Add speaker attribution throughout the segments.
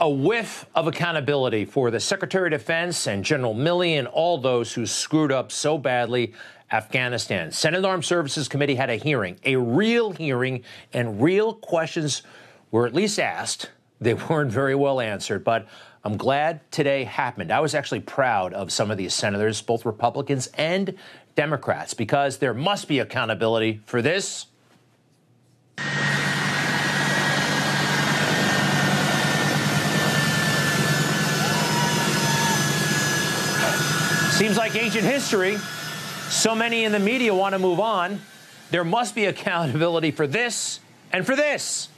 Speaker 1: A whiff of accountability for the Secretary of Defense and General Milley and all those who screwed up so badly Afghanistan. Senate Armed Services Committee had a hearing, a real hearing, and real questions were at least asked. They weren't very well answered, but I'm glad today happened. I was actually proud of some of these senators, both Republicans and Democrats, because there must be accountability for this. Seems like ancient history. So many in the media want to move on. There must be accountability for this and for this.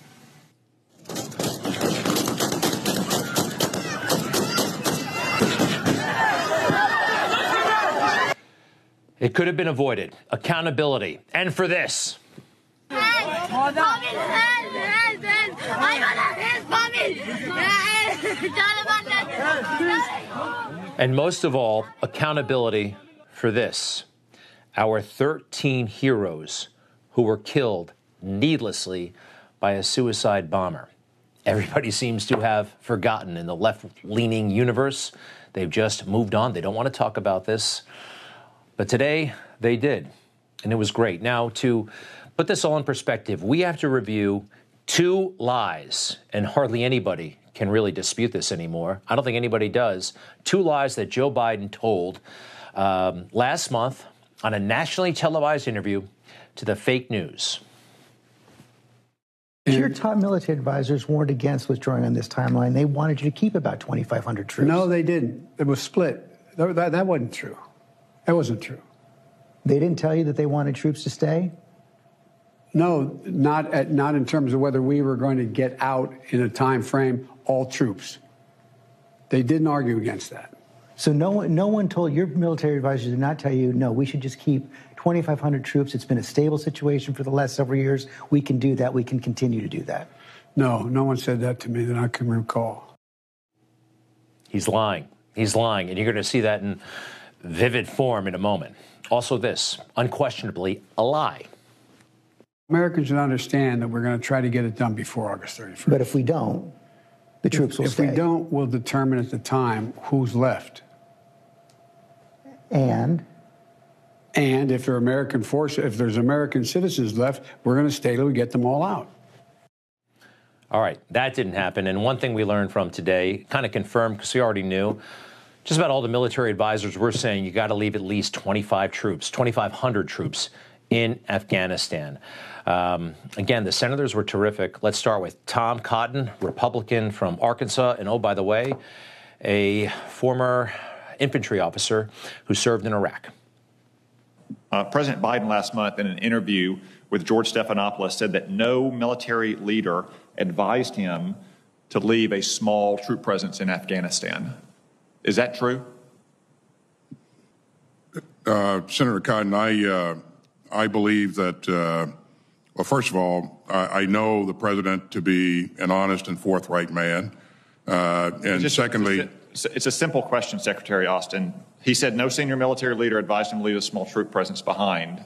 Speaker 1: It could have been avoided. Accountability. And for this. And most of all, accountability for this. Our 13 heroes who were killed needlessly by a suicide bomber. Everybody seems to have forgotten in the left leaning universe. They've just moved on. They don't want to talk about this. But today, they did. And it was great. Now, to put this all in perspective, we have to review two lies, and hardly anybody can really dispute this anymore. I don't think anybody does. Two lies that Joe Biden told um, last month on a nationally televised interview to the fake news.
Speaker 2: Your top military advisors warned against withdrawing on this timeline. They wanted you to keep about 2,500 troops.
Speaker 3: No, they didn't. It was split. That, that, that wasn't true. That wasn't true.
Speaker 2: They didn't tell you that they wanted troops to stay?
Speaker 3: No, not at, not in terms of whether we were going to get out in a time frame all troops. They didn't argue against that.
Speaker 2: So no one, no one told your military advisors did not tell you no. We should just keep 2,500 troops. It's been a stable situation for the last several years. We can do that. We can continue to do that.
Speaker 3: No, no one said that to me that I can recall.
Speaker 1: He's lying. He's lying, and you're going to see that in vivid form in a moment. Also, this unquestionably a lie.
Speaker 3: Americans should understand that we're going to try to get it done before August 31st.
Speaker 2: But if we don't, the troops
Speaker 3: if,
Speaker 2: will
Speaker 3: if
Speaker 2: stay.
Speaker 3: we don't, we'll determine at the time who's left.
Speaker 2: And
Speaker 3: And if there are American forces, if there's American citizens left, we're going to stay till we get them all out.
Speaker 1: All right, that didn't happen. And one thing we learned from today, kind of confirmed because we already knew, just about all the military advisors were saying you got to leave at least 25 troops, 2,500 troops in Afghanistan. Um, again, the senators were terrific. Let's start with Tom Cotton, Republican from Arkansas. And oh, by the way, a former infantry officer who served in Iraq.
Speaker 4: Uh, President Biden last month, in an interview with George Stephanopoulos, said that no military leader advised him to leave a small troop presence in Afghanistan. Is that true?
Speaker 5: Uh, Senator Cotton, I, uh, I believe that, uh, well, first of all, I, I, know the president to be an honest and forthright man. Uh, and
Speaker 4: Just,
Speaker 5: secondly,
Speaker 4: it's a, it's a simple question, Secretary Austin. He said no senior military leader advised him to leave a small troop presence behind.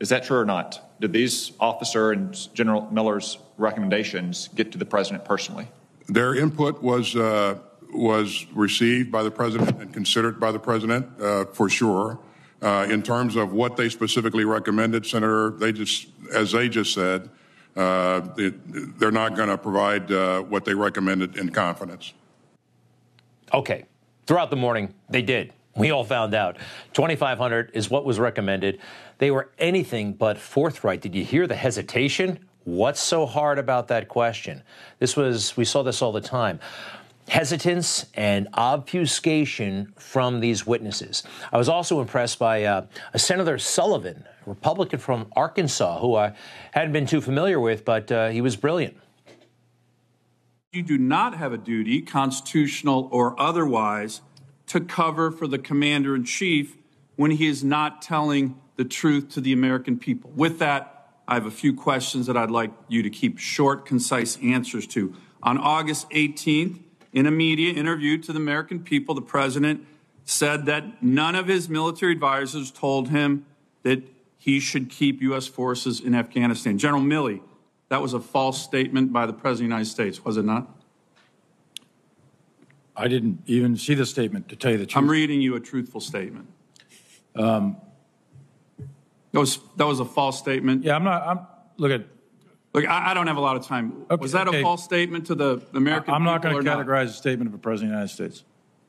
Speaker 4: Is that true or not? Did these officer and General Milley's recommendations get to the president personally?
Speaker 5: Their input was uh, was received by the president and considered by the president uh, for sure. Uh, in terms of what they specifically recommended, Senator, they just, as they just said, uh, it, they're not going to provide uh, what they recommended in confidence.
Speaker 1: Okay. Throughout the morning, they did. We all found out. 2,500 is what was recommended. They were anything but forthright. Did you hear the hesitation? What's so hard about that question? This was, we saw this all the time. Hesitance and obfuscation from these witnesses. I was also impressed by uh, Senator Sullivan, a Republican from Arkansas, who I hadn't been too familiar with, but uh, he was brilliant.
Speaker 6: You do not have a duty, constitutional or otherwise, to cover for the commander in chief when he is not telling the truth to the American people. With that, I have a few questions that I'd like you to keep short, concise answers to. On August 18th, in a media interview to the American people, the president said that none of his military advisors told him that he should keep U.S. forces in Afghanistan. General Milley, that was a false statement by the President of the United States, was it not?
Speaker 7: I didn't even see the statement, to tell you the truth.
Speaker 6: I'm reading you a truthful statement. Um, that was that was a false statement.
Speaker 7: Yeah, I'm not, I'm, look at,
Speaker 6: Look, I, I don't have a lot of time.
Speaker 7: Okay,
Speaker 6: was that
Speaker 7: okay.
Speaker 6: a false statement to the American
Speaker 7: I'm not
Speaker 6: people
Speaker 7: going to
Speaker 6: or not?
Speaker 7: categorize a statement of a president of the United States.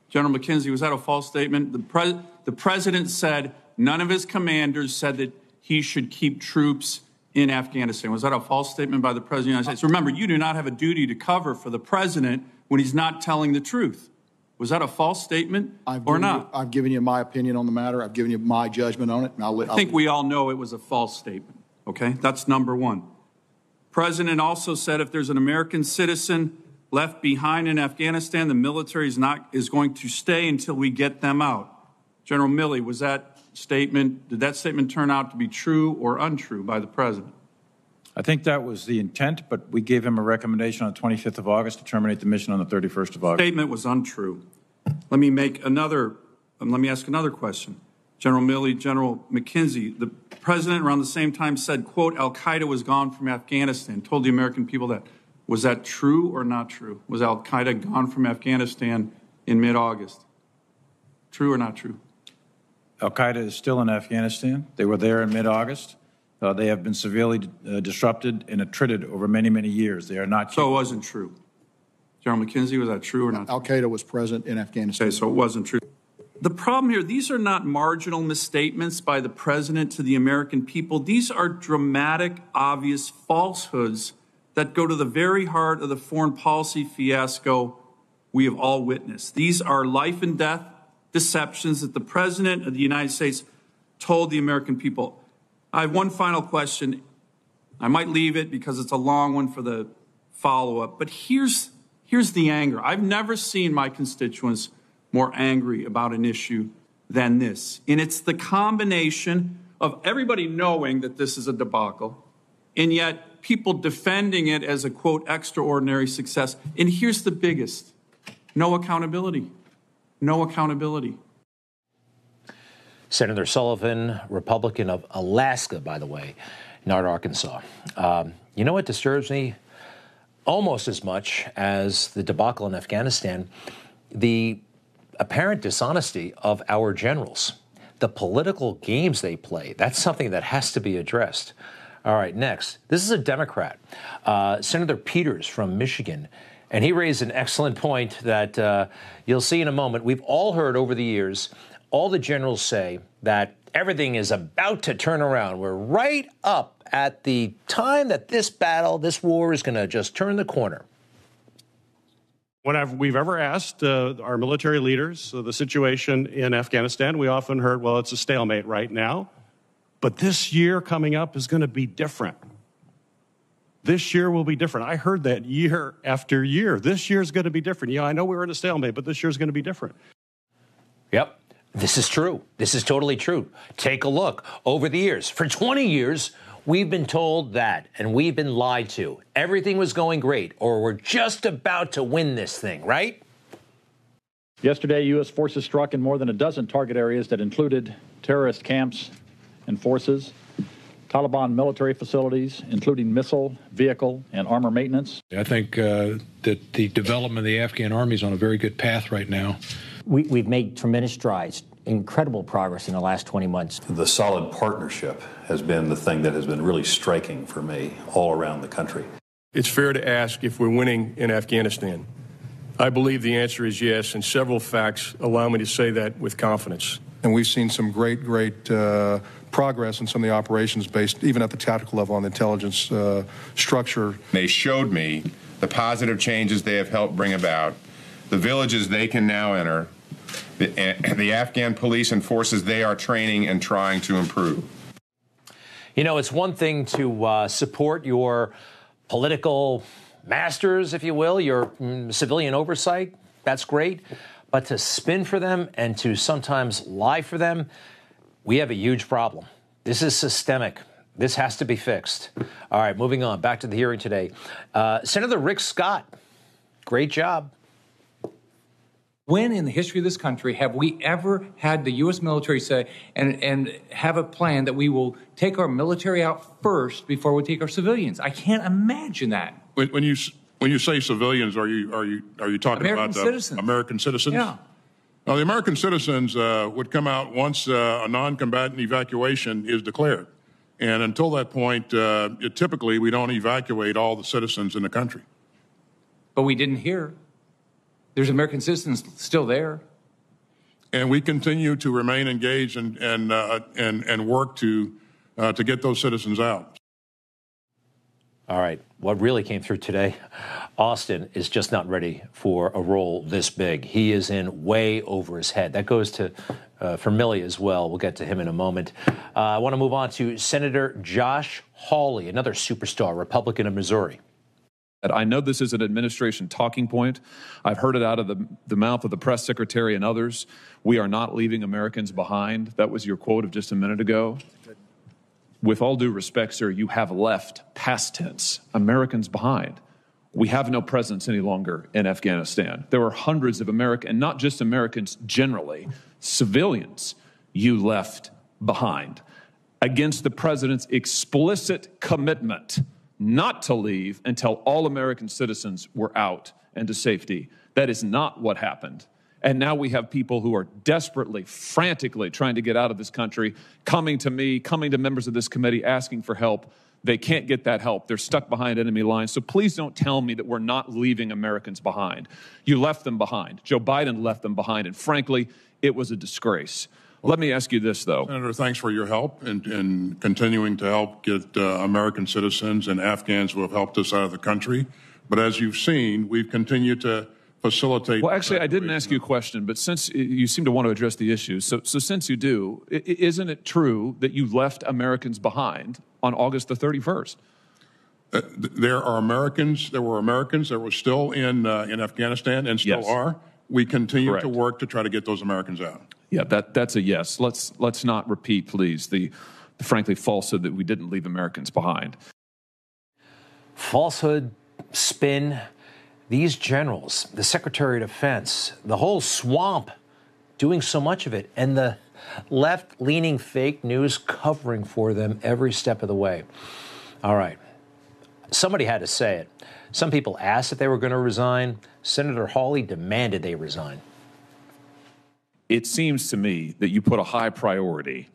Speaker 6: General McKenzie, was that a false statement? The, pre- the president said none of his commanders said that he should keep troops in Afghanistan. Was that a false statement by the president of the United States? Remember, you do not have a duty to cover for the president when he's not telling the truth. Was that a false statement
Speaker 8: I've
Speaker 6: or
Speaker 8: given
Speaker 6: not?
Speaker 8: You, I've given you my opinion on the matter. I've given you my judgment on it. And I'll,
Speaker 6: I think we all know it was a false statement. Okay, that's number one. President also said if there's an American citizen left behind in Afghanistan, the military is not is going to stay until we get them out. General Milley, was that statement? Did that statement turn out to be true or untrue by the president?
Speaker 7: I think that was the intent, but we gave him a recommendation on the 25th of August to terminate the mission on the 31st of August.
Speaker 6: Statement was untrue. Let me make another. let me ask another question. General Milley, General McKenzie, the president around the same time said, quote, Al Qaeda was gone from Afghanistan, told the American people that. Was that true or not true? Was Al Qaeda gone from Afghanistan in mid August? True or not true?
Speaker 7: Al Qaeda is still in Afghanistan. They were there in mid August. Uh, they have been severely uh, disrupted and attrited over many, many years. They are not.
Speaker 6: So it wasn't true. General McKenzie, was that true or not?
Speaker 8: Al Qaeda was present in Afghanistan.
Speaker 6: Okay, so it wasn't true. The problem here, these are not marginal misstatements by the president to the American people. These are dramatic, obvious falsehoods that go to the very heart of the foreign policy fiasco we have all witnessed. These are life and death deceptions that the president of the United States told the American people. I have one final question. I might leave it because it's a long one for the follow up, but here's, here's the anger. I've never seen my constituents more angry about an issue than this. And it's the combination of everybody knowing that this is a debacle, and yet people defending it as a quote, extraordinary success. And here's the biggest no accountability. No accountability.
Speaker 1: Senator Sullivan, Republican of Alaska, by the way, not Arkansas. Um, you know what disturbs me almost as much as the debacle in Afghanistan? The apparent dishonesty of our generals, the political games they play. That's something that has to be addressed. All right, next. This is a Democrat, uh, Senator Peters from Michigan. And he raised an excellent point that uh, you'll see in a moment. We've all heard over the years all the generals say that everything is about to turn around. We're right up at the time that this battle, this war is going to just turn the corner.
Speaker 9: Whenever we've ever asked uh, our military leaders uh, the situation in Afghanistan, we often heard, well, it's a stalemate right now. But this year coming up is going to be different. This year will be different. I heard that year after year. This year is going to be different. Yeah, I know we were in a stalemate, but this year is going to be different.
Speaker 1: Yep. This is true. This is totally true. Take a look. Over the years, for 20 years, we've been told that and we've been lied to. Everything was going great, or we're just about to win this thing, right?
Speaker 10: Yesterday, U.S. forces struck in more than a dozen target areas that included terrorist camps and forces, Taliban military facilities, including missile, vehicle, and armor maintenance.
Speaker 11: I think uh, that the development of the Afghan army is on a very good path right now.
Speaker 12: We, we've made tremendous strides, incredible progress in the last 20 months.
Speaker 13: The solid partnership has been the thing that has been really striking for me all around the country.
Speaker 14: It's fair to ask if we're winning in Afghanistan. I believe the answer is yes, and several facts allow me to say that with confidence.
Speaker 15: And we've seen some great, great uh, progress in some of the operations based, even at the tactical level, on the intelligence uh, structure.
Speaker 16: They showed me the positive changes they have helped bring about, the villages they can now enter, the, the Afghan police and forces they are training and trying to improve.
Speaker 1: You know, it's one thing to uh, support your political masters, if you will, your mm, civilian oversight. That's great. But to spin for them and to sometimes lie for them, we have a huge problem. This is systemic. This has to be fixed. All right, moving on. Back to the hearing today. Uh, Senator Rick Scott, great job.
Speaker 17: When in the history of this country have we ever had the U.S. military say and, and have a plan that we will take our military out first before we take our civilians? I can't imagine that.
Speaker 18: When, when you
Speaker 5: When you say civilians, are you are you are you talking
Speaker 17: American
Speaker 5: about the
Speaker 17: citizens.
Speaker 5: American citizens?
Speaker 17: Yeah.
Speaker 5: Now, the American citizens uh, would come out once uh, a non-combatant evacuation is declared, and until that point, uh, it, typically we don't evacuate all the citizens in the country.
Speaker 17: But we didn't hear. There's American citizens still there.
Speaker 5: and we continue to remain engaged and and uh, and and work to uh, to get those citizens out.
Speaker 1: All right. What really came through today, Austin is just not ready for a role this big. He is in way over his head. That goes to uh, for Milley as well. We'll get to him in a moment. Uh, I want to move on to Senator Josh Hawley, another superstar, Republican of Missouri.
Speaker 18: I know this is an administration talking point. I've heard it out of the, the mouth of the press secretary and others. We are not leaving Americans behind. That was your quote of just a minute ago. With all due respect, sir, you have left, past tense, Americans behind. We have no presence any longer in Afghanistan. There are hundreds of American, and not just Americans generally, civilians you left behind against the president's explicit commitment not to leave until all American citizens were out and to safety. That is not what happened. And now we have people who are desperately, frantically trying to get out of this country, coming to me, coming to members of this committee, asking for help. They can't get that help. They're stuck behind enemy lines. So please don't tell me that we're not leaving Americans behind. You left them behind. Joe Biden left them behind. And frankly, it was a disgrace. Let me ask you this, though.
Speaker 5: Senator, thanks for your help in, in continuing to help get uh, American citizens and Afghans who have helped us out of the country. But as you've seen, we've continued to facilitate.
Speaker 18: Well, actually, I didn't ask you a question, but since you seem to want to address the issue, so, so since you do, isn't it true that you left Americans behind on August the 31st?
Speaker 5: Uh, there are Americans. There were Americans that were still in uh, in Afghanistan and still
Speaker 18: Yes.
Speaker 5: are. We continue
Speaker 18: Correct.
Speaker 5: to work to try to get those Americans out.
Speaker 18: Yeah, that, that's a yes. Let's, let's not repeat, please, the, the frankly falsehood that we didn't leave Americans behind.
Speaker 1: Falsehood, spin. These generals, the Secretary of Defense, the whole swamp doing so much of it, and the left leaning fake news covering for them every step of the way. All right. Somebody had to say it. Some people asked if they were going to resign. Senator Hawley demanded they resign.
Speaker 18: It seems to me that you put a high priority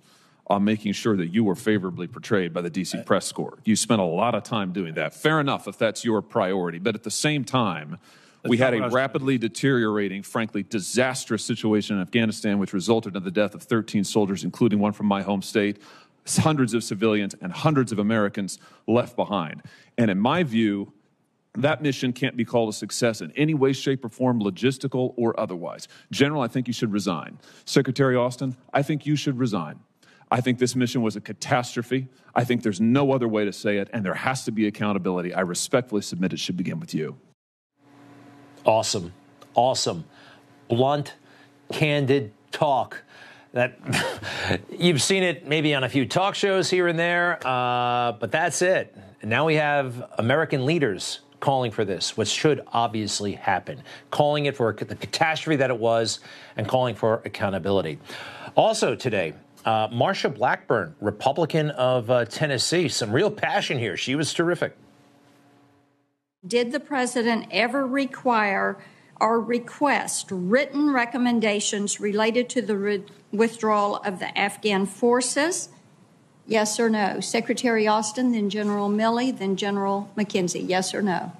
Speaker 18: on making sure that you were favorably portrayed by the DC press corps. You spent a lot of time doing that. Fair enough if that's your priority, but at the same time, we had
Speaker 7: a what I
Speaker 18: a rapidly deteriorating, frankly disastrous situation in Afghanistan, which resulted in the death of 13 soldiers, including one from my home state, hundreds of civilians, and hundreds of Americans left behind. And in my view, that mission can't be called a success in any way, shape, or form, logistical or otherwise. General, I think you should resign. Secretary Austin, I think you should resign. I think this mission was a catastrophe. I think there's no other way to say it, and there has to be accountability. I respectfully submit it should begin with you.
Speaker 1: Awesome. Awesome. Blunt, candid talk. That you've seen it maybe on a few talk shows here and there, uh, but that's it. And now we have American leaders calling for this, what should obviously happen, calling it for the catastrophe that it was, and calling for accountability. Also today, uh, Marsha Blackburn, Republican of uh, Tennessee, some real passion here. She was terrific.
Speaker 19: Did the president ever require or request written recommendations related to the re- withdrawal of the Afghan forces? Yes or no? Secretary Austin, then General Milley, then General McKenzie. Yes or no?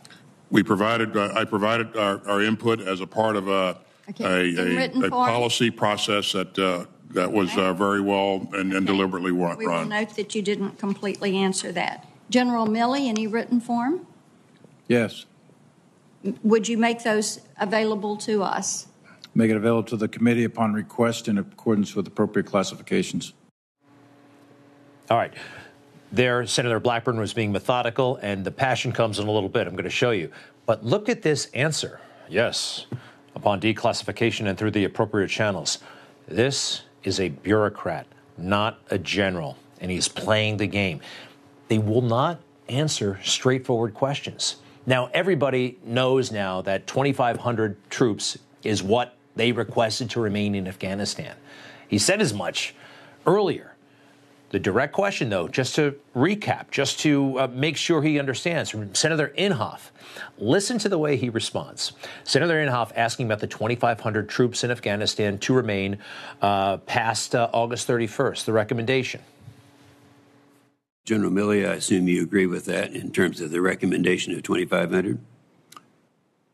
Speaker 5: We provided. Uh, I provided our, our input as a part of a
Speaker 19: Okay.
Speaker 5: A, a, a policy process that uh, that was uh, very well and, and deliberately run.
Speaker 19: We will note that you didn't completely answer that. General Milley, any written form?
Speaker 7: Yes.
Speaker 19: Would you make those available to us?
Speaker 7: Make it available to the committee upon request in accordance with appropriate classifications.
Speaker 1: All right. There, Senator Blackburn was being methodical, and the passion comes in a little bit. I'm going to show you. But look at this answer. Yes, upon declassification and through the appropriate channels. This is a bureaucrat, not a general, and he's playing the game. They will not answer straightforward questions. Now, everybody knows now that 2,500 troops is what they requested to remain in Afghanistan. He said as much earlier. The direct question, though, just to recap, just to uh, make sure he understands, from Senator Inhofe. Listen to the way he responds. Senator Inhofe asking about the 2,500 troops in Afghanistan to remain uh, past uh, August 31st, the recommendation.
Speaker 20: General Milley, I assume you agree with that in terms of the recommendation of 2,500?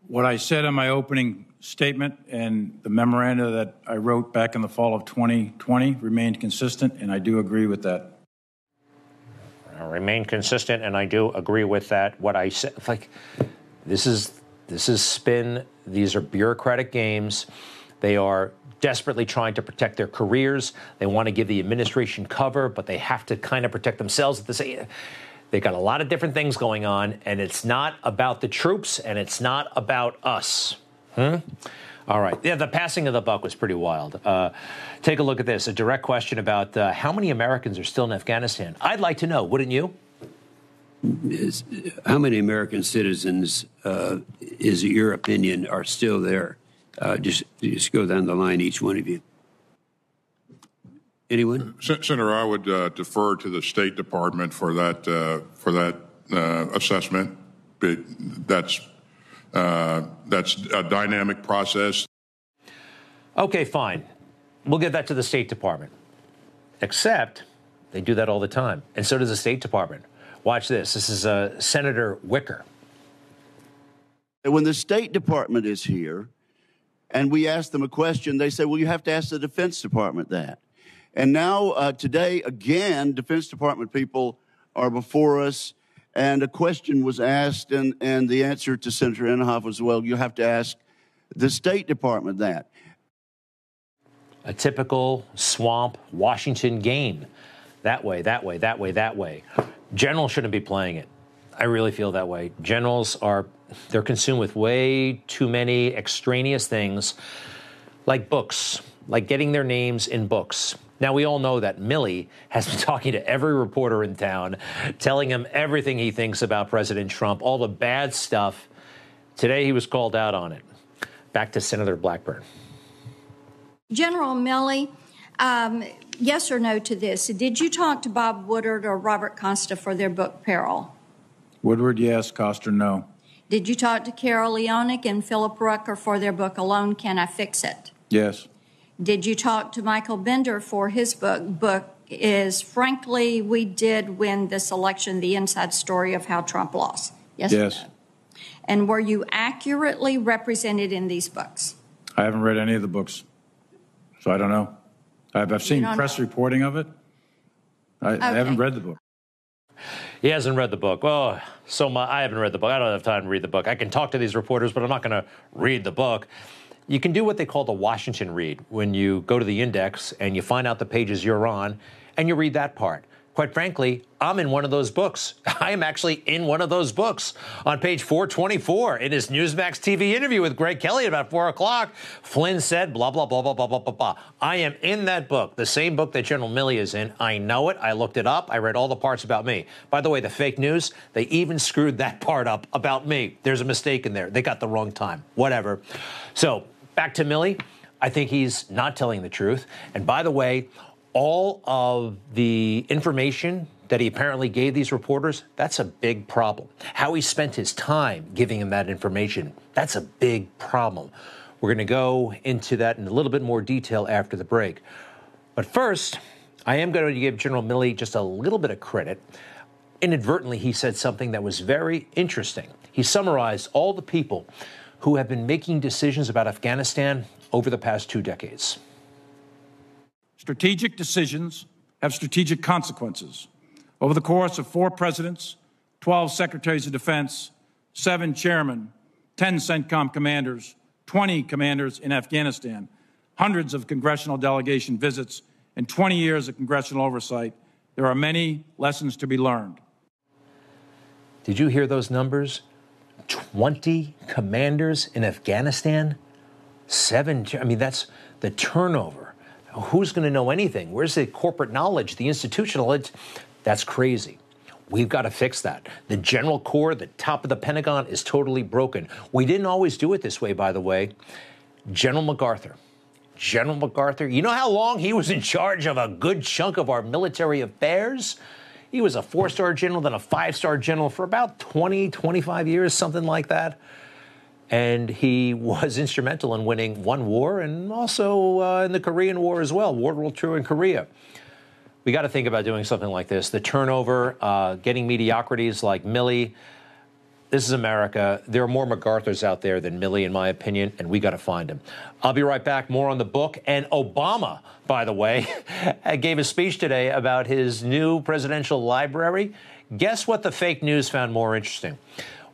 Speaker 7: What I said in my opening statement and the memoranda that I wrote back in the fall of 2020 remained consistent, and I do agree with that.
Speaker 1: I remain consistent, and I do agree with that. What I said, like, this is this is spin. These are bureaucratic games. They are desperately trying to protect their careers. They want to give the administration cover, but they have to kind of protect themselves at the same. They got a lot of different things going on, and it's not about the troops, and it's not about us. Hmm? All right. Yeah, the passing of the buck was pretty wild. Uh, take a look at this. A direct question about uh, how many Americans are still in Afghanistan. I'd like to know, wouldn't you?
Speaker 20: Is, how many American citizens, uh, is your opinion, are still there? Uh, just, just go down the line, each one of you. Anyone?
Speaker 5: Senator, I would uh, defer to the State Department for that uh, for that uh, assessment. But that's uh, that's a dynamic process.
Speaker 1: Okay, fine. We'll give that to the State Department. Except they do that all the time, and so does the State Department. Watch this. This is uh, Senator Wicker.
Speaker 21: When the State Department is here and we ask them a question, they say, well, you have to ask the Defense Department that. And now, uh, today, again, Defense Department people are before us, and a question was asked, and, and the answer to Senator Inhofe was, well, you have to ask the State Department that.
Speaker 1: A typical swamp Washington game. That way, that way, that way, that way. Generals shouldn't be playing it. I really feel that way. Generals are they're consumed with way too many extraneous things like books, like getting their names in books. Now, we all know that Milley has been talking to every reporter in town, telling him everything he thinks about President Trump, all the bad stuff. Today, he was called out on it. Back to Senator Blackburn.
Speaker 19: General Milley, um, yes or no to this? Did you talk to Bob Woodward or Robert Costa for their book Peril?
Speaker 7: Woodward, yes. Costa, no.
Speaker 19: Did you talk to Carol Leonnig and Philip Rucker for their book Alone Can I Fix It?
Speaker 7: Yes.
Speaker 19: Did you talk to Michael Bender for his book? Book is frankly, we did win this election, the inside story of how Trump lost.
Speaker 7: Yes. Yes.
Speaker 19: And were you accurately represented in these books?
Speaker 7: I haven't read any of the books, so I don't know. I've, I've seen press know. reporting of it. I, okay. I haven't read the book.
Speaker 1: He hasn't read the book. Well, so my, I haven't read the book. I don't have time to read the book. I can talk to these reporters, but I'm not going to read the book. You can do what they call the Washington read when you go to the index and you find out the pages you're on and you read that part. Quite frankly, I'm in one of those books. I am actually in one of those books. On page 424, in his Newsmax TV interview with Greg Kelly at about 4 o'clock, Flynn said, blah, blah, blah, blah, blah, blah, blah, blah. I am in that book, the same book that General Milley is in. I know it. I looked it up. I read all the parts about me. By the way, the fake news, they even screwed that part up about me. There's a mistake in there. They got the wrong time. Whatever. So back to Milley. I think he's not telling the truth. And by the way, all of the information that he apparently gave these reporters, that's a big problem. How he spent his time giving them that information, that's a big problem. We're going to go into that in a little bit more detail after the break. But first, I am going to give General Milley just a little bit of credit. Inadvertently, he said something that was very interesting. He summarized all the people who have been making decisions about Afghanistan over the past two decades.
Speaker 7: Strategic decisions have strategic consequences. Over the course of four presidents, 12 secretaries of defense, seven chairmen, 10 CENTCOM commanders, 20 commanders in Afghanistan, hundreds of congressional delegation visits, and 20 years of congressional oversight, there are many lessons to be learned.
Speaker 1: Did you hear those numbers? 20 commanders in Afghanistan? Seven, I mean, that's the turnover who's going to know anything? Where's the corporate knowledge, the institutional knowledge? That's crazy. We've got to fix that. The general core, the top of the Pentagon, is totally broken. We didn't always do it this way, by the way. General MacArthur, General MacArthur. You know how long he was in charge of a good chunk of our military affairs? He was a four star general, then a five star general for about 20, 25 years, something like that. And he was instrumental in winning one war and also uh, in the Korean War as well, World War II in Korea. We got to think about doing something like this. The turnover, uh, getting mediocrities like Milley. This is America. There are more MacArthurs out there than Milley, in my opinion, and we got to find them. I'll be right back. More on the book. And Obama, by the way, gave a speech today about his new presidential library. Guess what the fake news found more interesting?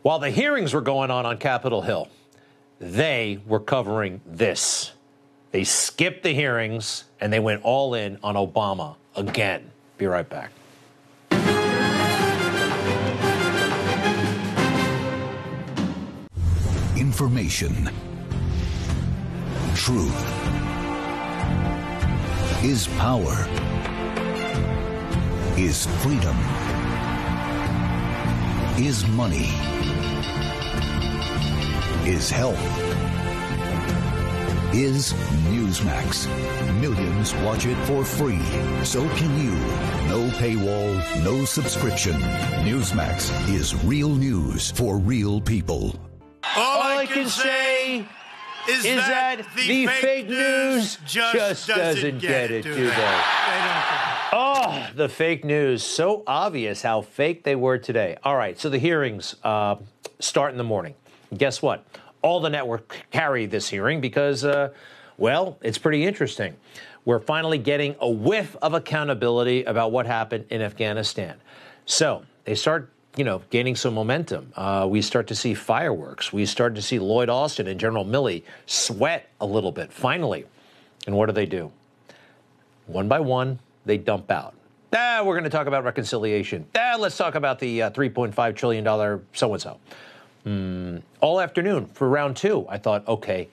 Speaker 1: While the hearings were going on on Capitol Hill, they were covering this. They skipped the hearings and they went all in on Obama again. Be right back.
Speaker 22: Information. Truth is power. Is freedom. Is money. Is health. Is Newsmax. Millions watch it for free. So can you. No paywall, no subscription. Newsmax is real news for real people.
Speaker 1: Can say is, that, the, fake, news just, doesn't get it, do they? Oh, the fake news. So obvious how fake they were today. All right, so the hearings uh, start in the morning. Guess what? All the network carry this hearing because, uh, well, it's pretty interesting. We're finally getting a whiff of accountability about what happened in Afghanistan. So they start you know, gaining some momentum. Uh, we start to see fireworks. We start to see Lloyd Austin and General Milley sweat a little bit, finally. And what do they do? One by one, they dump out. Ah, we're going to talk about reconciliation. Ah, let's talk about the uh, $3.5 trillion so and so. All afternoon for round two, I thought, okay,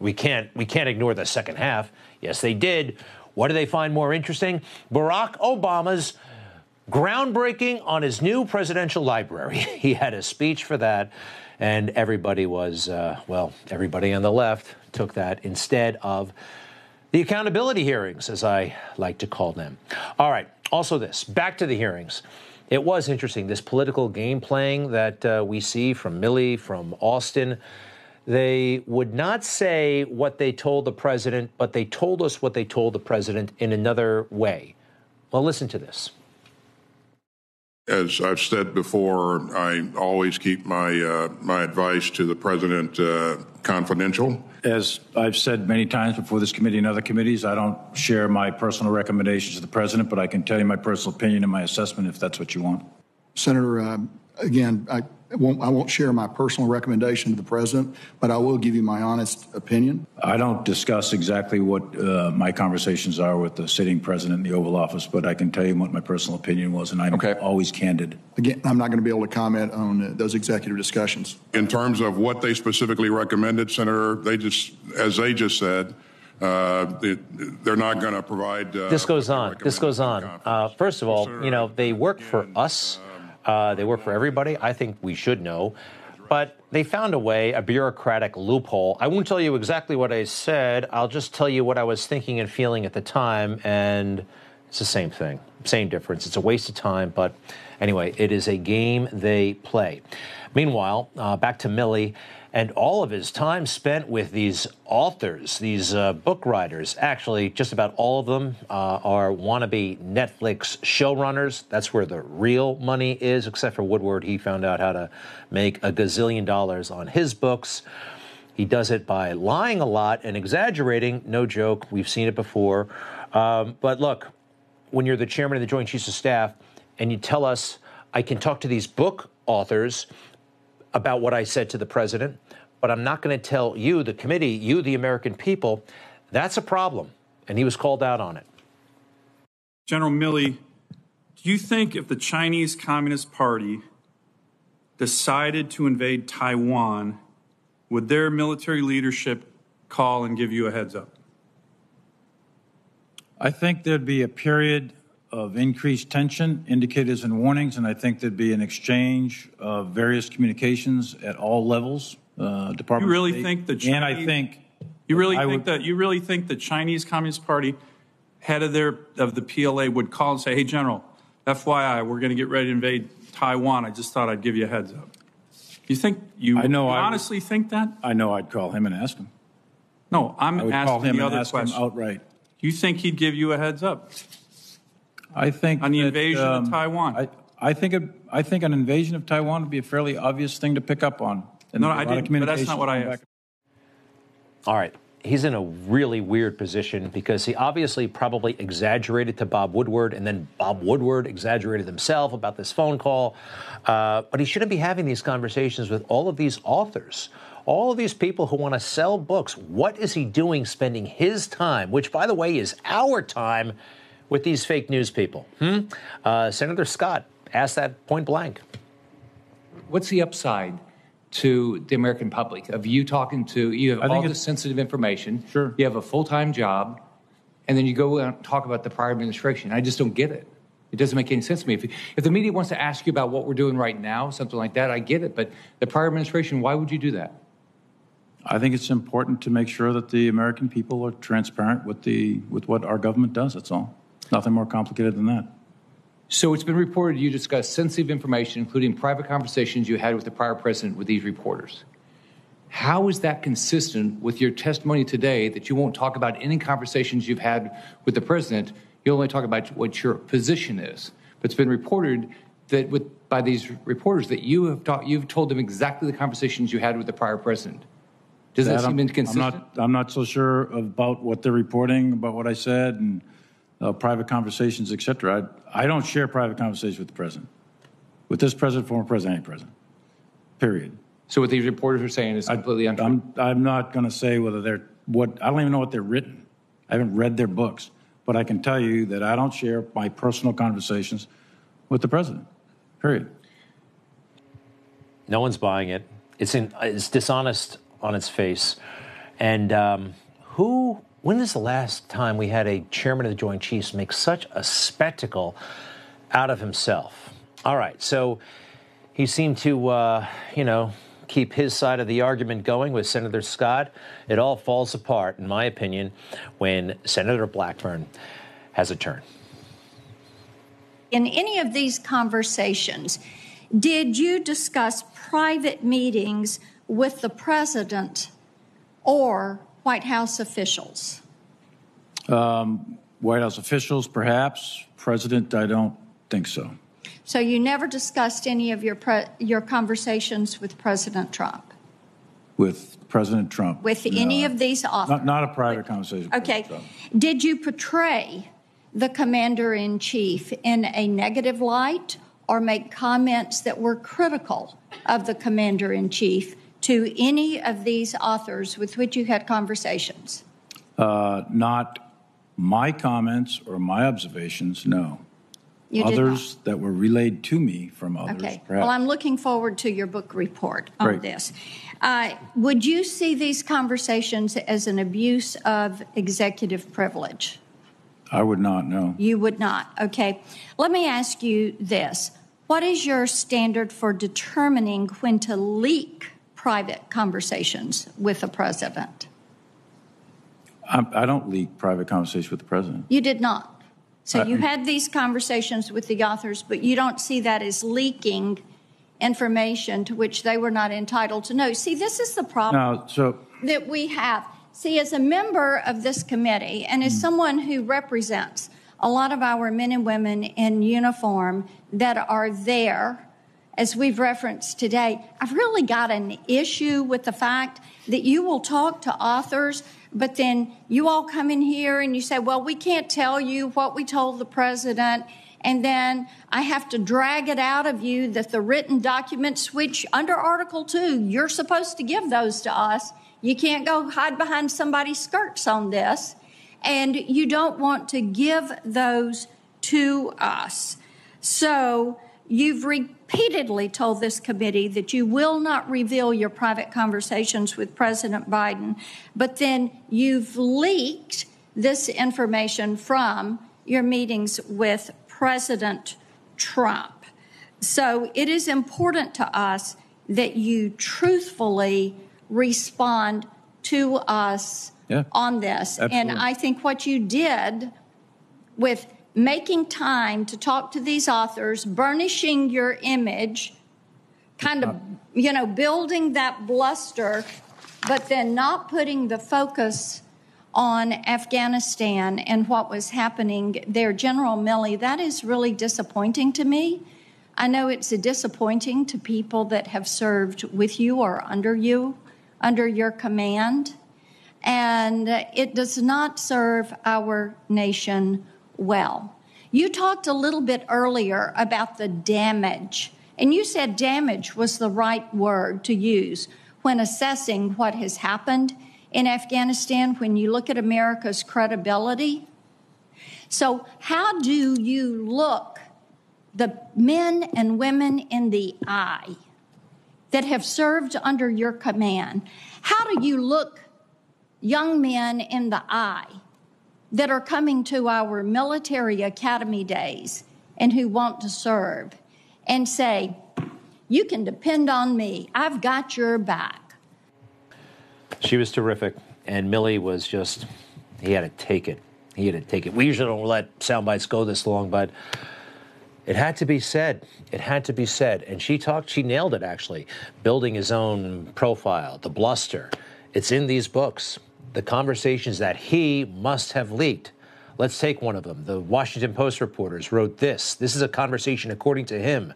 Speaker 1: we can't we can't ignore the second half. Yes, they did. What do they find more interesting? Barack Obama's groundbreaking on his new presidential library. He had a speech for that, and everybody was, uh, well, everybody on the left took that instead of the accountability hearings, as I like to call them. All right, also this back to the hearings. It was interesting, this political game playing that uh, we see from Milley, from Austin. They would not say what they told the president, but they told us what they told the president in another way. Well, listen to this.
Speaker 5: As I've said before, I always keep my uh, my advice to the president uh, confidential.
Speaker 7: As I've said many times before this committee and other committees, I don't share my personal recommendations to the president, but I can tell you my personal opinion and my assessment if that's what you want.
Speaker 8: Senator, uh, again, I won't, I won't share my personal recommendation to the president, but I will give you my honest opinion.
Speaker 7: I don't discuss exactly what uh, my conversations are with the sitting president in the Oval Office, but I can tell you what my personal opinion was, and I'm always candid.
Speaker 8: Again, I'm not going to be able to comment on uh, those executive discussions.
Speaker 5: In terms of what they specifically recommended, Senator, they just, as they just said, uh, it, they're not going to provide. Uh,
Speaker 1: this goes on. This goes on. Uh, first of all, you know, they work for us. Uh, they work for everybody. I think we should know. But they found a way, a bureaucratic loophole. I won't tell you exactly what I said. I'll just tell you what I was thinking and feeling at the time. And it's the same thing, same difference. It's a waste of time. But anyway, it is a game they play. Meanwhile, uh, back to Milley and all of his time spent with these authors, these uh, book writers. Actually, just about all of them uh, are wannabe Netflix showrunners. That's where the real money is, except for Woodward. He found out how to make a gazillion dollars on his books. He does it by lying a lot and exaggerating. No joke. We've seen it before. Um, but look, when you're the chairman of the Joint Chiefs of Staff and you tell us, I can talk to these book authors about what I said to the president, but I'm not going to tell you, the committee, you, the American people, that's a problem. And he was called out on it.
Speaker 6: General Milley, do you think if the Chinese Communist Party decided to invade Taiwan, would their military leadership call and give you a heads up?
Speaker 7: I think there'd be a period of increased tension, indicators and warnings, and I think there'd be an exchange of various communications at all levels. Uh, Department
Speaker 6: You really
Speaker 7: of State.
Speaker 6: think the
Speaker 7: and I think
Speaker 6: You really
Speaker 7: I
Speaker 6: think
Speaker 7: would-
Speaker 6: that you really think the Chinese Communist Party head of their of the PLA would call and say, "Hey, General, FYI, we're going to get ready to invade Taiwan. I just thought I'd give you a heads up." You think you,
Speaker 7: I know
Speaker 6: you
Speaker 7: I would-
Speaker 6: honestly think that?
Speaker 7: I know I'd call him and ask him.
Speaker 6: No, I'm
Speaker 7: would
Speaker 6: asking
Speaker 7: him
Speaker 6: the
Speaker 7: and
Speaker 6: other question.
Speaker 7: outright.
Speaker 6: You think he'd give you a heads up?
Speaker 7: I think
Speaker 6: on the
Speaker 7: that,
Speaker 6: invasion
Speaker 7: um,
Speaker 6: of Taiwan.
Speaker 7: I, I think a, I think an invasion of Taiwan would be a fairly obvious thing to pick up on. And
Speaker 6: No,
Speaker 7: there'd be
Speaker 6: I
Speaker 7: a of
Speaker 6: didn't, but that's not what I asked.
Speaker 1: All right. He's in a really weird position because he obviously probably exaggerated to Bob Woodward, and then Bob Woodward exaggerated himself about this phone call. Uh, but he shouldn't be having these conversations with all of these authors, all of these people who want to sell books. What is he doing spending his time, which, by the way, is our time, with these fake news people? Hmm? Uh, Senator Scott asked that point blank.
Speaker 17: What's the upside to the American public of you talking to you have all this sensitive information?
Speaker 7: Sure.
Speaker 17: You have a full time job, and then you go and talk about the prior administration. I just don't get it. It doesn't make any sense to me. If, if the media wants to ask you about what we're doing right now, something like that, I get it. But the prior administration, why would you do that?
Speaker 7: I think it's important to make sure that the American people are transparent with the with what our government does. That's all. Nothing more complicated than that.
Speaker 17: So it's been reported you discussed sensitive information, including private conversations you had with the prior president with these reporters. How is that consistent with your testimony today that you won't talk about any conversations you've had with the president? You'll only talk about what your position is. But it's been reported that with by these reporters that you have taught, you've told them exactly the conversations you had with the prior president. Does that,
Speaker 7: That
Speaker 17: seem
Speaker 7: I'm-
Speaker 17: inconsistent?
Speaker 7: I'm not, I'm not so sure about what they're reporting, about what I said, and uh, private conversations, et cetera. I, I don't share private conversations with the president. With this president, former president, any president. Period.
Speaker 17: so what these reporters are saying is completely untrue.
Speaker 7: I'm, I'm not going to say whether they're what. I don't even know what they're written. I haven't read their books, but I can tell you that I don't share my personal conversations with the president. Period.
Speaker 1: No one's buying it. It's in, it's dishonest on its face. And um, who? When is the last time we had a chairman of the Joint Chiefs make such a spectacle out of himself? All right, so he seemed to, uh, you know, keep his side of the argument going with Senator Scott. It all falls apart, in my opinion, when Senator Blackburn has a turn.
Speaker 19: In any of these conversations, did you discuss private meetings with the president or White House officials?
Speaker 7: Um, White House officials, perhaps. President, I don't think so.
Speaker 19: So you never discussed any of your pre- your conversations with President Trump,
Speaker 7: With President Trump.
Speaker 19: with any of these authors?
Speaker 7: Not, not a private conversation.
Speaker 19: Okay. Did you portray the commander in chief in a negative light or make comments that were critical of the commander in chief to any of these authors with which you had conversations?
Speaker 7: Uh, not my comments or my observations, no.
Speaker 19: You
Speaker 7: others that were relayed to me from others,
Speaker 19: Okay.
Speaker 7: perhaps.
Speaker 19: Well, I'm looking forward to your book report on
Speaker 7: Great.
Speaker 19: this. Uh, would you see these conversations as an abuse of executive privilege?
Speaker 7: I would not know.
Speaker 19: You would not. Okay. Let me ask you this. What is your standard for determining when to leak private conversations with the president?
Speaker 7: I, I don't leak private conversations with the president.
Speaker 19: You did not. So you had these conversations with the authors, but you don't see that as leaking information to which they were not entitled to know. See, this is the problem
Speaker 7: Now, so
Speaker 19: that we have. See, as a member of this committee and as hmm. someone who represents a lot of our men and women in uniform that are there, as we've referenced today, I've really got an issue with the fact that you will talk to authors, but then you all come in here and you say, well, we can't tell you what we told the president. And then I have to drag it out of you that the written documents, which under Article 2, you're supposed to give those to us. You can't go hide behind somebody's skirts on this. And you don't want to give those to us. So you've repeatedly told this committee that you will not reveal your private conversations with President Biden, but then you've leaked this information from your meetings with President Trump. So it is important to us that you truthfully respond to us
Speaker 18: Yeah.
Speaker 19: on this. And I think what you did with making time to talk to these authors, burnishing your image, kind of, you know, building that bluster, but then not putting the focus on Afghanistan and what was happening there. General Milley, that is really disappointing to me. I know it's disappointing to people that have served with you or under you, under your command. And it does not serve our nation well. You talked a little bit earlier about the damage, and you said damage was the right word to use when assessing what has happened in Afghanistan when you look at America's credibility. So, how do you look the men and women in the eye that have served under your command? How do you look young men in the eye that are coming to our military academy days and who want to serve and say, You can depend on me, I've got your back?
Speaker 1: She was terrific, and Milley was just, he had to take it. He had to take it. We usually don't let sound bites go this long, but it had to be said. It had to be said. And she talked, she nailed it actually, building his own profile, the bluster. It's in these books, the conversations that he must have leaked. Let's take one of them. The Washington Post reporters wrote this. This is a conversation according to him.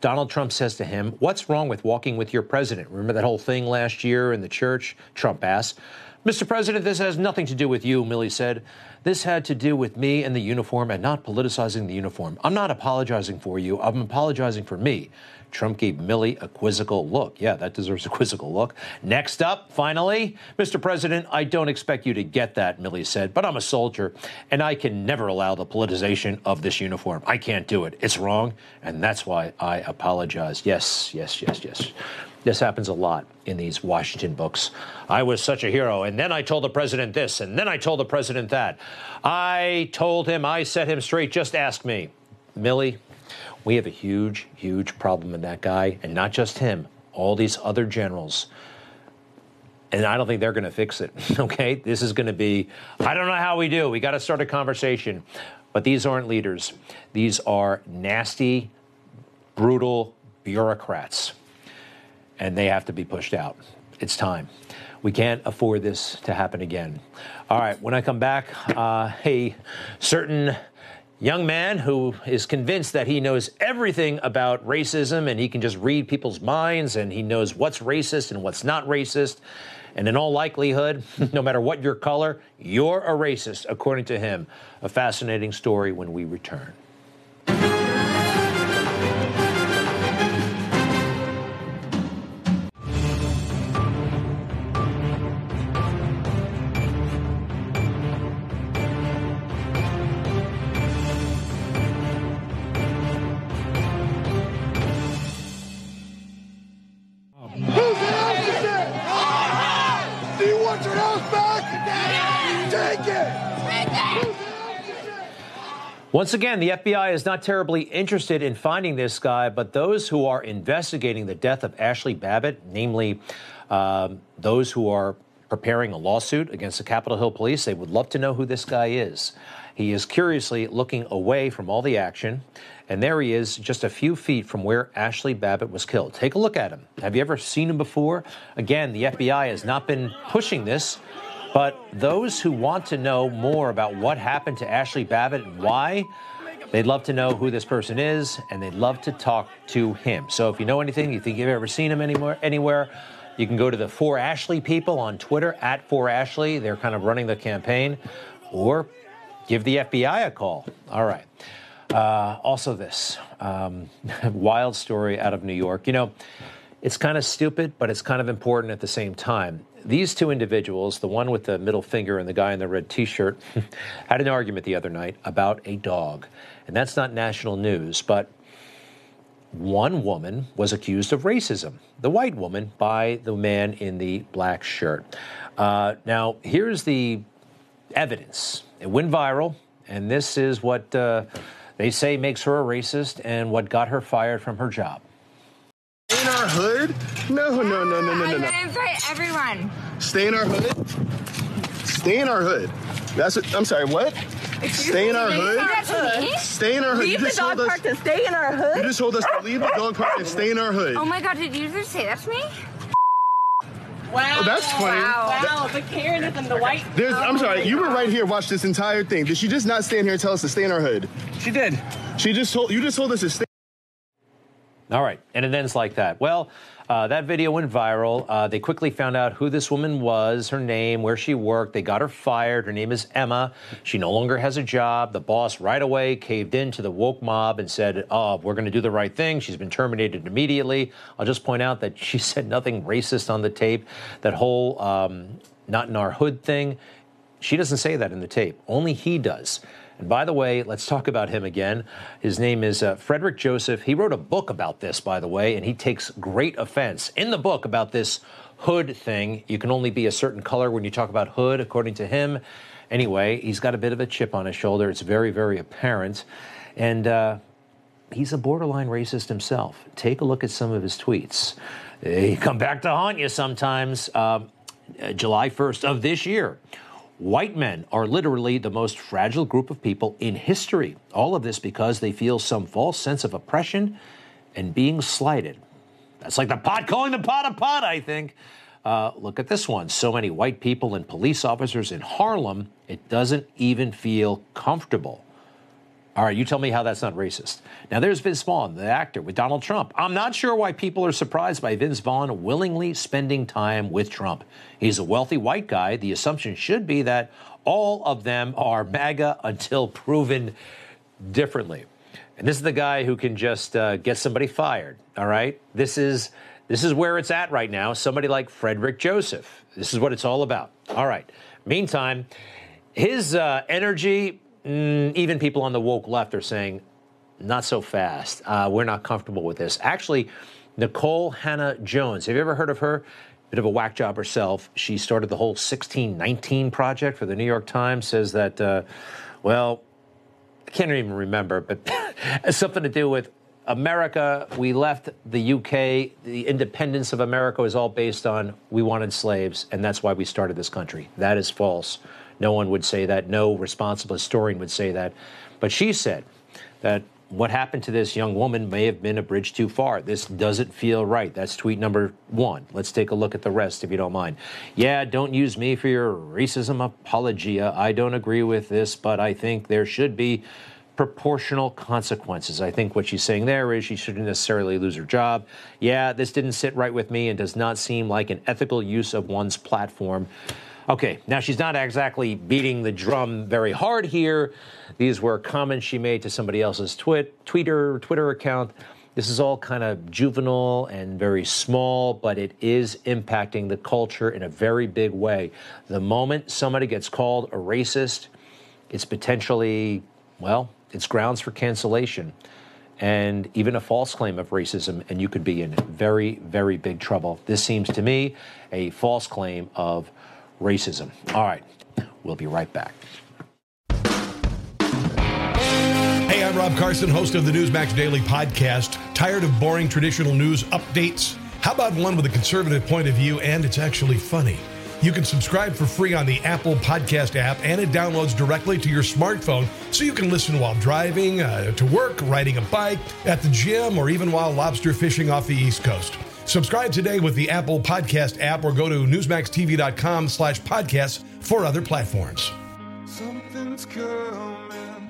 Speaker 1: Donald Trump says to him, What's wrong with walking with your president? Remember that whole thing last year in the church? Trump asked. Mr. President, this has nothing to do with you, Milley said. This had to do with me and the uniform and not politicizing the uniform. I'm not apologizing for you. I'm apologizing for me. Trump gave Milley a quizzical look. Yeah, that deserves a quizzical look. Next up, finally, Mr. President, I don't expect you to get that, Milley said, but I'm a soldier, and I can never allow the politicization of this uniform. I can't do it. It's wrong, and that's why I apologize. Yes, yes, yes, yes. This happens a lot in these Washington books. I was such a hero, and then I told the president this, and then I told the president that. I told him, I set him straight. Just ask me. Milley, we have a huge, huge problem in that guy, and not just him, all these other generals. And I don't think they're going to fix it. Okay? This is going to be, I don't know how we do. We got to start a conversation. But these aren't leaders, these are nasty, brutal bureaucrats and they have to be pushed out. It's time. We can't afford this to happen again. All right, when I come back, uh, a certain young man who is convinced that he knows everything about racism and he can just read people's minds and he knows what's racist and what's not racist. And in all likelihood, no matter what your color, you're a racist, according to him. A fascinating story when we return. Once again, the FBI is not terribly interested in finding this guy, but those who are investigating the death of Ashley Babbitt, namely um, those who are preparing a lawsuit against the Capitol Hill Police, they would love to know who this guy is. He is curiously looking away from all the action, and there he is, just a few feet from where Ashley Babbitt was killed. Take a look at him. Have you ever seen him before? Again, the FBI has not been pushing this. But those who want to know more about what happened to Ashley Babbitt and why, they'd love to know who this person is, and they'd love to talk to him. So if you know anything, you think you've ever seen him anywhere, anywhere, you can go to the For Ashley people on Twitter at For Ashley. They're kind of running the campaign, or give the FBI a call. All right. Uh, also, this um, wild story out of New York. You know, it's kind of stupid, but it's kind of important at the same time. These two individuals, the one with the middle finger and the guy in the red t shirt, had an argument the other night about a dog. And that's not national news, but one woman was accused of racism, the white woman, by the man in the black shirt. Uh, now, here's the evidence. It went viral, and this is what uh, they say makes her a racist and what got her fired from her job.
Speaker 23: In our hood? No, no, no, no, no, no,
Speaker 24: I'm
Speaker 23: no.
Speaker 24: gonna invite everyone.
Speaker 23: Stay in our hood? Stay in our hood. That's what, I'm sorry, what? Stay in our
Speaker 24: me?
Speaker 23: hood? Stay in our hood.
Speaker 24: Leave
Speaker 23: You
Speaker 24: the
Speaker 23: just
Speaker 24: dog
Speaker 23: told us-
Speaker 24: park to stay in our hood?
Speaker 23: You just told us to leave the dog park and stay in our hood.
Speaker 24: Oh my god, did you just say that to me?
Speaker 23: Wow. Oh, that's funny.
Speaker 24: Wow.
Speaker 23: Wow,
Speaker 24: but Karen is in the white.
Speaker 23: There's, I'm sorry, oh you were right here, watch this entire thing. Did she just not stand here and tell us to stay in our hood? She did. She just told, you just told us to stay.
Speaker 1: All right, and it ends like that. Well, uh, that video went viral. Uh, they quickly found out who this woman was, her name, where she worked. They got her fired. Her name is Emma. She no longer has a job. The boss right away caved in to the woke mob and said, "Oh, we're going to do the right thing." She's been terminated immediately. I'll just point out that she said nothing racist on the tape. That whole um, "not in our hood" thing. She doesn't say that in the tape. Only he does. And by the way, let's talk about him again. His name is uh, Frederick Joseph. He wrote a book about this, by the way, and he takes great offense in the book about this hood thing. You can only be a certain color when you talk about hood, according to him. Anyway, he's got a bit of a chip on his shoulder. It's very, very apparent. And uh, he's a borderline racist himself. Take a look at some of his tweets. They come back to haunt you sometimes. Uh, July 1st of this year. White men are literally the most fragile group of people in history. All of this because they feel some false sense of oppression and being slighted. That's like the pot calling the pot a pot, I think. Uh, look at this one. So many white people and police officers in Harlem, it doesn't even feel comfortable. All right, you tell me how that's not racist. Now, there's Vince Vaughn, the actor with Donald Trump. I'm not sure why people are surprised by Vince Vaughn willingly spending time with Trump. He's a wealthy white guy. The assumption should be that all of them are MAGA until proven differently. And this is the guy who can just uh, get somebody fired. All right, this is this is where it's at right now. Somebody like Frederick Joseph. This is what it's all about. All right. Meantime, his uh, energy, mm, even people on the woke left are saying, not so fast. Uh, we're not comfortable with this. Actually, Nikole Hannah-Jones, have you ever heard of her? Bit of a whack job herself. She started the whole 1619 project for the New York Times, says that, uh, well, I can't even remember, but something to do with America. We left the UK. The independence of America is all based on we wanted slaves, and that's why we started this country. That is false. No one would say that. No responsible historian would say that. But she said that what happened to this young woman may have been a bridge too far. This doesn't feel right. That's tweet number one. Let's take a look at the rest, if you don't mind. Yeah, don't use me for your racism apologia. I don't agree with this, but I think there should be proportional consequences. I think what she's saying there is she shouldn't necessarily lose her job. Yeah, this didn't sit right with me and does not seem like an ethical use of one's platform. Okay, now she's not exactly beating the drum very hard here. These were comments she made to somebody else's twit, Twitter Twitter account. This is all kind of juvenile and very small, but it is impacting the culture in a very big way. The moment somebody gets called a racist, it's potentially, well, it's grounds for cancellation and even a false claim of racism, and you could be in very, very big trouble. This seems to me a false claim of racism. All right, we'll be right back.
Speaker 25: Hey, I'm Rob Carson, host of the Newsmax Daily Podcast. Tired of boring traditional news updates? How about one with a conservative point of view and it's actually funny? You can subscribe for free on the Apple Podcast app, and it downloads directly to your smartphone so you can listen while driving, uh, to work, riding a bike, at the gym, or even while lobster fishing off the East Coast. Subscribe today with the Apple Podcast app or go to newsmaxtv.com slash podcasts for other platforms.
Speaker 26: Something's coming.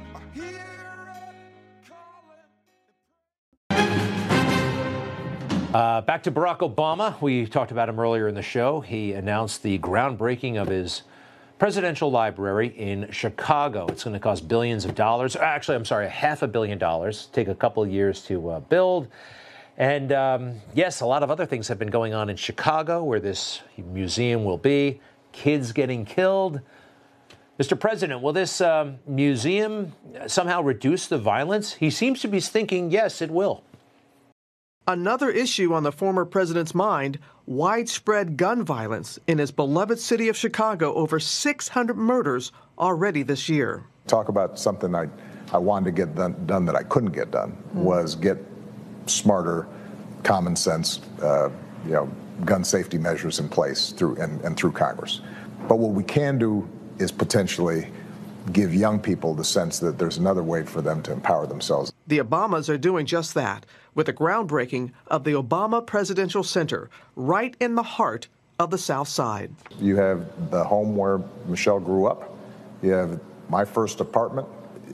Speaker 1: Uh, back to Barack Obama. We talked about him earlier in the show. He announced the groundbreaking of his presidential library in Chicago. It's going to cost billions of dollars. Actually, I'm sorry, half a billion dollars. Take a couple of years to uh, build. And um, yes, a lot of other things have been going on in Chicago where this museum will be. Kids getting killed. Mr. President, will this um, museum somehow reduce the violence? He seems to be thinking, yes, it will.
Speaker 27: Another issue on the former president's mind widespread gun violence in his beloved city of Chicago, over 600 murders already this year.
Speaker 28: Talk about something I, I wanted to get done, done that I couldn't get done was get smarter
Speaker 29: common sense, uh, you know, gun safety measures in place through and, and through Congress. But what we can do is potentially give young people the sense that there's another way for them to empower themselves.
Speaker 27: The Obamas are doing just that with the groundbreaking of the Obama Presidential Center right in the heart of the South Side.
Speaker 29: You have the home where Michelle grew up. You have my first apartment.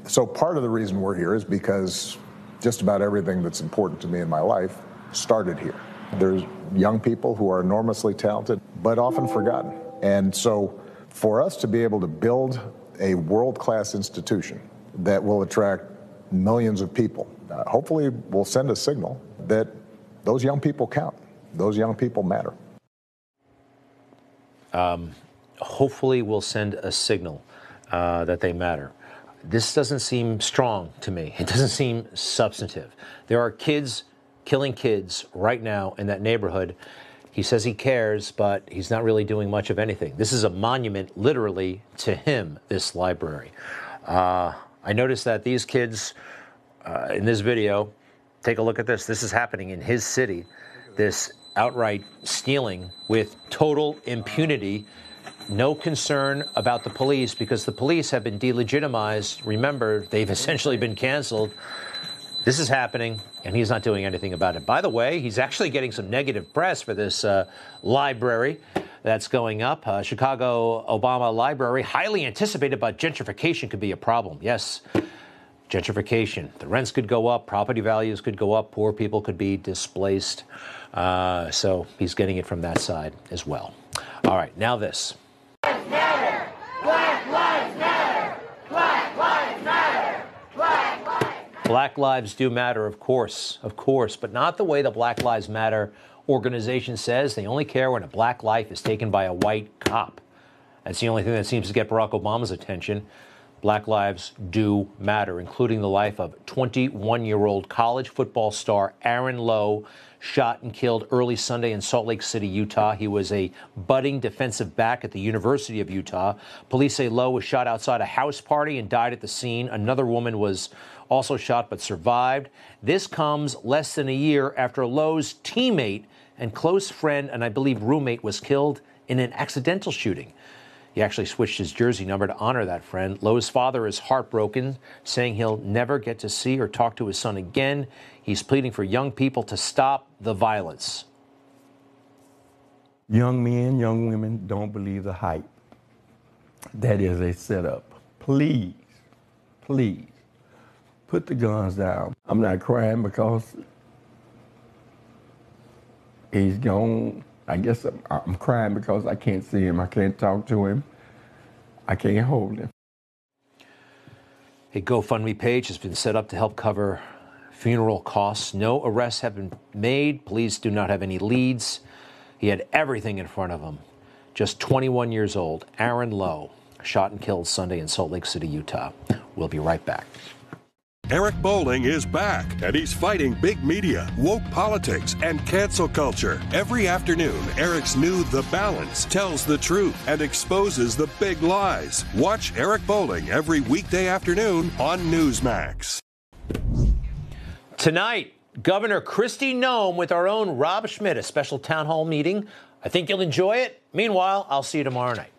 Speaker 29: So part of the reason we're here is because just about everything that's important to me in my life started here. There's young people who are enormously talented, but often forgotten. And so for us to be able to build a world class institution that will attract millions of people, uh, hopefully will send a signal that those young people count, those young people matter.
Speaker 1: Um, hopefully, will send a signal uh, that they matter. This doesn't seem strong to me. It doesn't seem substantive. There are kids killing kids right now in that neighborhood. He says he cares, but he's not really doing much of anything. This is a monument, literally, to him, this library. Uh, I noticed that these kids uh, in this video, take a look at this. This is happening in his city. This outright stealing with total impunity. No concern about the police because the police have been delegitimized. Remember, they've essentially been canceled. This is happening, and he's not doing anything about it. By the way, he's actually getting some negative press for this uh, library that's going up. Uh, Chicago Obama Library, highly anticipated, but gentrification could be a problem. Yes, gentrification. The rents could go up, property values could go up, poor people could be displaced. Uh, so he's getting it from that side as well. All right, now this. Black lives do matter, of course, of course, but not the way the Black Lives Matter organization says. They only care when a black life is taken by a white cop. That's the only thing that seems to get Barack Obama's attention. Black lives do matter, including the life of 21 year old college football star Aaron Lowe, shot and killed early Sunday in Salt Lake City, Utah. He was a budding defensive back at the University of Utah. Police say Lowe was shot outside a house party and died at the scene. Another woman was also shot but survived. This comes less than a year after Lowe's teammate and close friend, and I believe roommate, was killed in an accidental shooting. He actually switched his jersey number to honor that friend. Lowe's father is heartbroken, saying he'll never get to see or talk to his son again. He's pleading for young people to stop the violence.
Speaker 30: Young men, young women don't believe the hype. That is a setup. Please, please, put the guns down. I'm not crying because he's gone. I guess I'm, I'm, crying because I can't see him. I can't talk to him. I can't hold him.
Speaker 1: A GoFundMe page has been set up to help cover funeral costs. No arrests have been made. Police do not have any leads. He had everything in front of him. Just 21 years old, Aaron Lowe, shot and killed Sunday in Salt Lake City, Utah. We'll be right back.
Speaker 31: Eric Bolling is back, and he's fighting big media, woke politics, and cancel culture. Every afternoon, Eric's new The Balance tells the truth and exposes the big lies. Watch Eric Bolling every weekday afternoon on Newsmax.
Speaker 1: Tonight, Governor Kristi Noem with our own Rob Schmitt, a special town hall meeting. I think you'll enjoy it. Meanwhile, I'll see you tomorrow night.